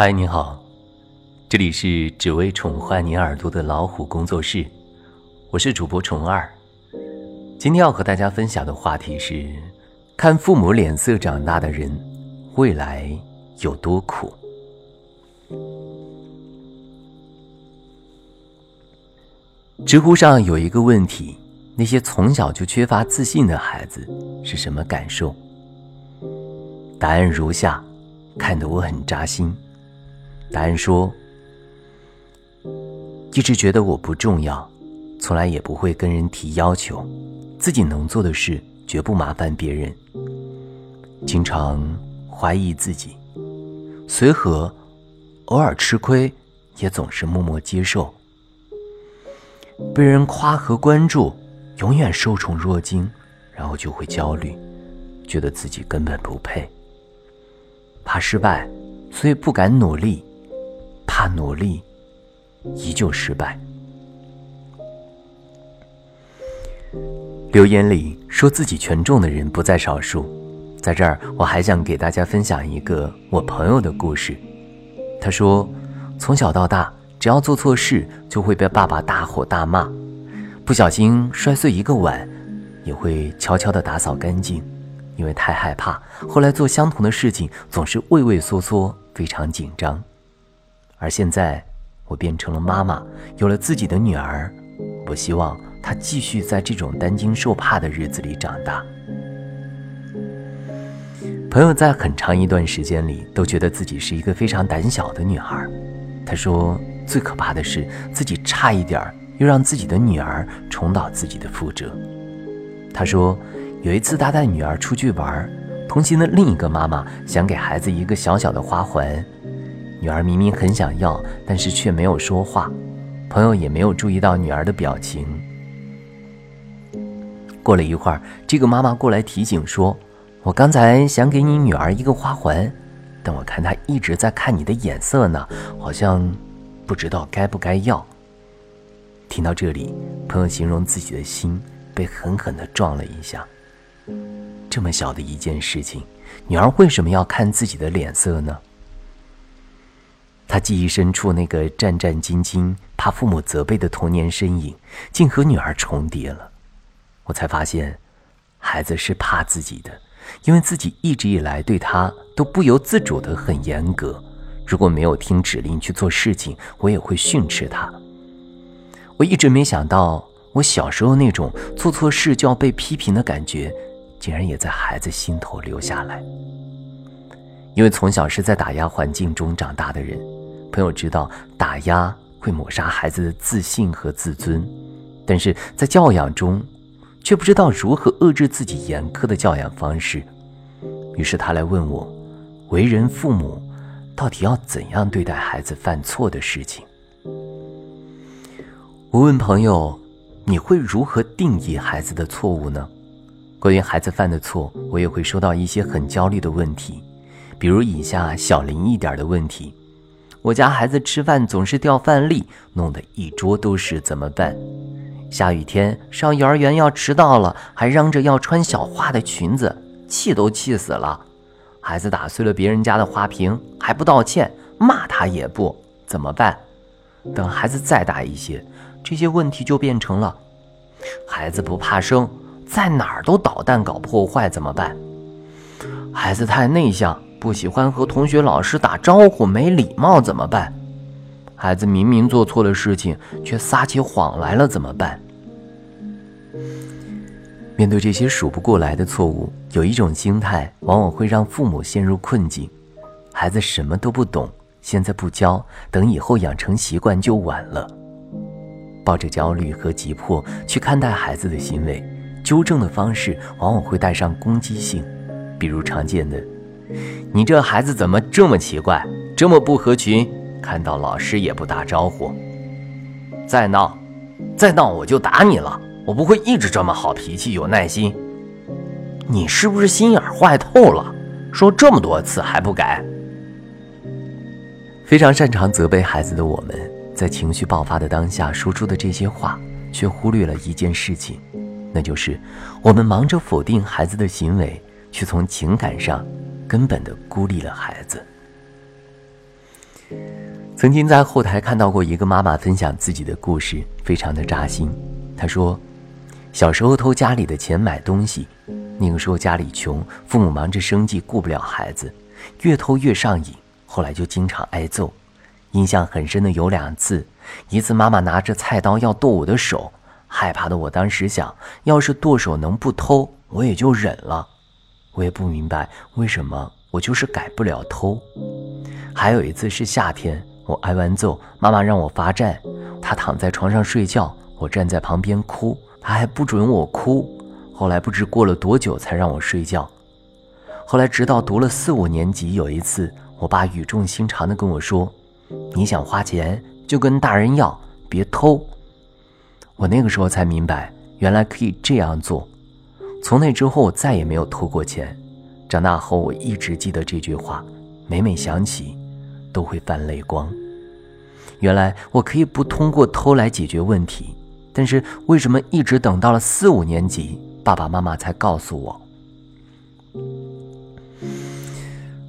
嗨，你好，这里是只为宠坏你耳朵的老虎工作室，我是主播虫二。今天要和大家分享的话题是：看父母脸色长大的人，未来有多苦？知乎上有一个问题：那些从小就缺乏自信的孩子是什么感受？答案如下，看得我很扎心。答案说：一直觉得我不重要，从来也不会跟人提要求，自己能做的事绝不麻烦别人。经常怀疑自己，随和，偶尔吃亏，也总是默默接受。被人夸和关注，永远受宠若惊，然后就会焦虑，觉得自己根本不配。怕失败，所以不敢努力。怕努力，依旧失败。留言里说自己权重的人不在少数，在这儿我还想给大家分享一个我朋友的故事。他说，从小到大，只要做错事，就会被爸爸大吼大骂，不小心摔碎一个碗，也会悄悄地打扫干净，因为太害怕，后来做相同的事情总是畏畏缩缩，非常紧张。而现在，我变成了妈妈，有了自己的女儿。我希望她继续在这种担惊受怕的日子里长大。朋友在很长一段时间里都觉得自己是一个非常胆小的女孩。他说，最可怕的是自己差一点又让自己的女儿重蹈自己的覆辙。他说，有一次他带女儿出去玩，同行的另一个妈妈想给孩子一个小小的花环。女儿明明很想要，但是却没有说话，朋友也没有注意到女儿的表情。过了一会儿，这个妈妈过来提醒说：“我刚才想给你女儿一个花环，但我看她一直在看你的眼色呢，好像不知道该不该要。”听到这里，朋友形容自己的心被狠狠地撞了一下。这么小的一件事情，女儿为什么要看自己的脸色呢？他记忆深处那个战战兢兢、怕父母责备的童年身影，竟和女儿重叠了。我才发现，孩子是怕自己的，因为自己一直以来对他都不由自主的很严格。如果没有听指令去做事情，我也会训斥他。我一直没想到，我小时候那种做错事就要被批评的感觉，竟然也在孩子心头留下来。因为从小是在打压环境中长大的人。朋友知道打压会抹杀孩子的自信和自尊，但是在教养中，却不知道如何遏制自己严苛的教养方式。于是他来问我，为人父母到底要怎样对待孩子犯错的事情？我问朋友，你会如何定义孩子的错误呢？关于孩子犯的错，我也会收到一些很焦虑的问题，比如以下小零一点的问题。我家孩子吃饭总是掉饭粒，弄得一桌都是，怎么办？下雨天上幼儿园要迟到了，还嚷着要穿小花的裙子，气都气死了。孩子打碎了别人家的花瓶，还不道歉，骂他也不，怎么办？等孩子再大一些，这些问题就变成了：孩子不怕生，在哪儿都捣蛋搞破坏，怎么办？孩子太内向。不喜欢和同学、老师打招呼，没礼貌怎么办？孩子明明做错了事情，却撒起谎来了怎么办？面对这些数不过来的错误，有一种心态往往会让父母陷入困境：孩子什么都不懂，现在不教，等以后养成习惯就晚了。抱着焦虑和急迫去看待孩子的行为，纠正的方式往往会带上攻击性，比如常见的。你这孩子怎么这么奇怪，这么不合群？看到老师也不打招呼。再闹，再闹我就打你了！我不会一直这么好脾气、有耐心。你是不是心眼坏透了？说这么多次还不改？非常擅长责备孩子的我们，在情绪爆发的当下说出的这些话，却忽略了一件事情，那就是我们忙着否定孩子的行为，却从情感上。根本的孤立了孩子。曾经在后台看到过一个妈妈分享自己的故事，非常的扎心。她说，小时候偷家里的钱买东西，那个时候家里穷，父母忙着生计，顾不了孩子，越偷越上瘾，后来就经常挨揍。印象很深的有两次，一次妈妈拿着菜刀要剁我的手，害怕的我当时想，要是剁手能不偷，我也就忍了。我也不明白为什么我就是改不了偷。还有一次是夏天。我挨完揍，妈妈让我罚站。她躺在床上睡觉，我站在旁边哭，她还不准我哭。后来不知过了多久才让我睡觉。后来直到读了四五年级，有一次，我爸语重心长地跟我说：“你想花钱就跟大人要，别偷。”我那个时候才明白，原来可以这样做。从那之后，我再也没有偷过钱。长大后，我一直记得这句话，每每想起。都会泛泪光。原来我可以不通过偷来解决问题，但是为什么一直等到了四五年级，爸爸妈妈才告诉我？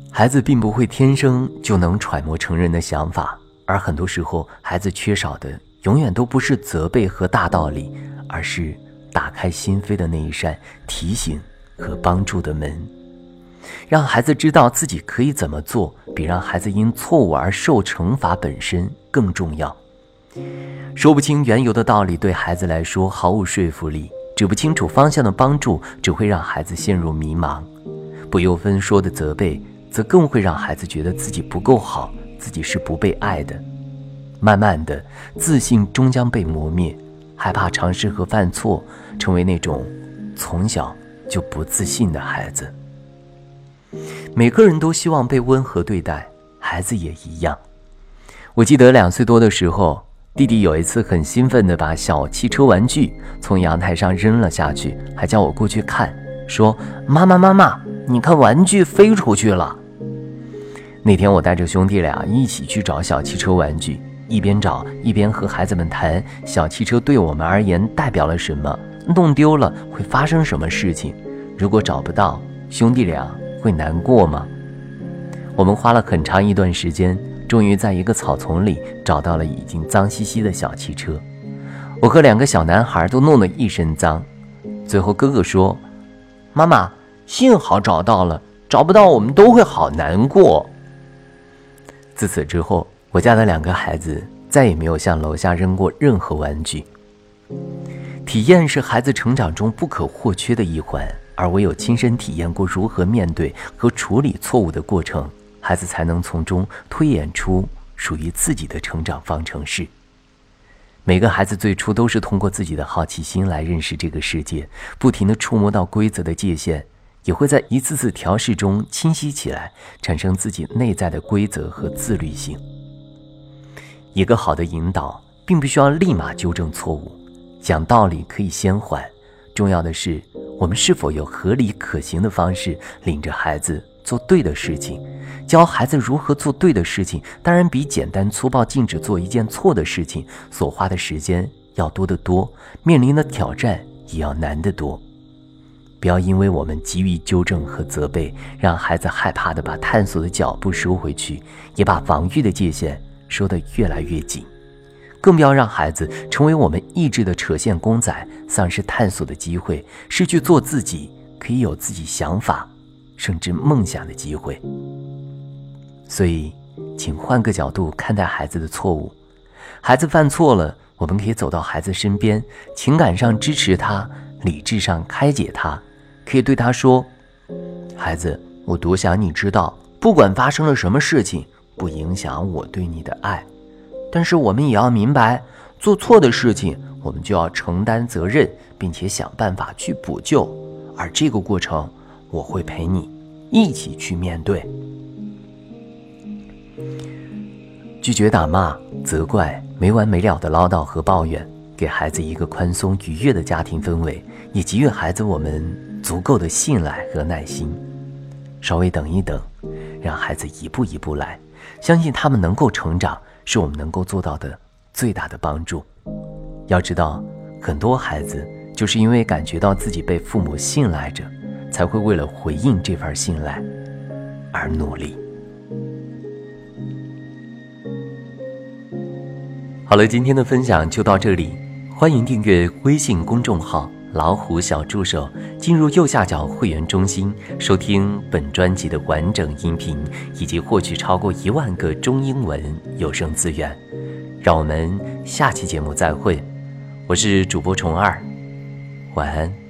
孩子并不会天生就能揣摩成人的想法，而很多时候，孩子缺少的永远都不是责备和大道理，而是打开心扉的那一扇提醒和帮助的门。让孩子知道自己可以怎么做，比让孩子因错误而受惩罚本身更重要。说不清缘由的道理对孩子来说毫无说服力，指不清楚方向的帮助只会让孩子陷入迷茫。不由分说的责备，则更会让孩子觉得自己不够好，自己是不被爱的。慢慢的，自信终将被磨灭，害怕尝试和犯错，成为那种从小就不自信的孩子。每个人都希望被温和对待，孩子也一样。我记得两岁多的时候，弟弟有一次很兴奋地把小汽车玩具从阳台上扔了下去，还叫我过去看，说：“妈妈，妈妈，你看玩具飞出去了。”那天我带着兄弟俩一起去找小汽车玩具，一边找一边和孩子们谈小汽车对我们而言代表了什么，弄丢了会发生什么事情，如果找不到，兄弟俩。会难过吗？我们花了很长一段时间，终于在一个草丛里找到了已经脏兮兮的小汽车。我和两个小男孩都弄得一身脏。最后哥哥说：“妈妈，幸好找到了，找不到我们都会好难过。”自此之后，我家的两个孩子再也没有向楼下扔过任何玩具。体验是孩子成长中不可或缺的一环。而唯有亲身体验过如何面对和处理错误的过程，孩子才能从中推演出属于自己的成长方程式。每个孩子最初都是通过自己的好奇心来认识这个世界，不停地触摸到规则的界限，也会在一次次调试中清晰起来，产生自己内在的规则和自律性。一个好的引导，并不需要立马纠正错误，讲道理可以先缓，重要的是。我们是否有合理可行的方式领着孩子做对的事情？教孩子如何做对的事情，当然比简单粗暴禁止做一件错的事情所花的时间要多得多，面临的挑战也要难得多。不要因为我们急于纠正和责备，让孩子害怕的把探索的脚步收回去，也把防御的界限收得越来越紧。更不要让孩子成为我们意志的扯线公仔，丧失探索的机会，失去做自己、可以有自己想法，甚至梦想的机会。所以，请换个角度看待孩子的错误。孩子犯错了，我们可以走到孩子身边，情感上支持他，理智上开解他。可以对他说：“孩子，我多想你知道，不管发生了什么事情，不影响我对你的爱。”但是我们也要明白，做错的事情，我们就要承担责任，并且想办法去补救。而这个过程，我会陪你一起去面对。拒绝打骂、责怪、没完没了的唠叨和抱怨，给孩子一个宽松愉悦的家庭氛围，也给予孩子我们足够的信赖和耐心。稍微等一等，让孩子一步一步来，相信他们能够成长。是我们能够做到的最大的帮助。要知道很多孩子就是因为感觉到自己被父母信赖着才会为了回应这份信赖而努力。好了今天的分享就到这里欢迎订阅微信公众号老虎小助手”，进入右下角会员中心，收听本专辑的完整音频，以及获取超过一万个中英文有声资源。让我们下期节目再会，我是主播虫二，晚安。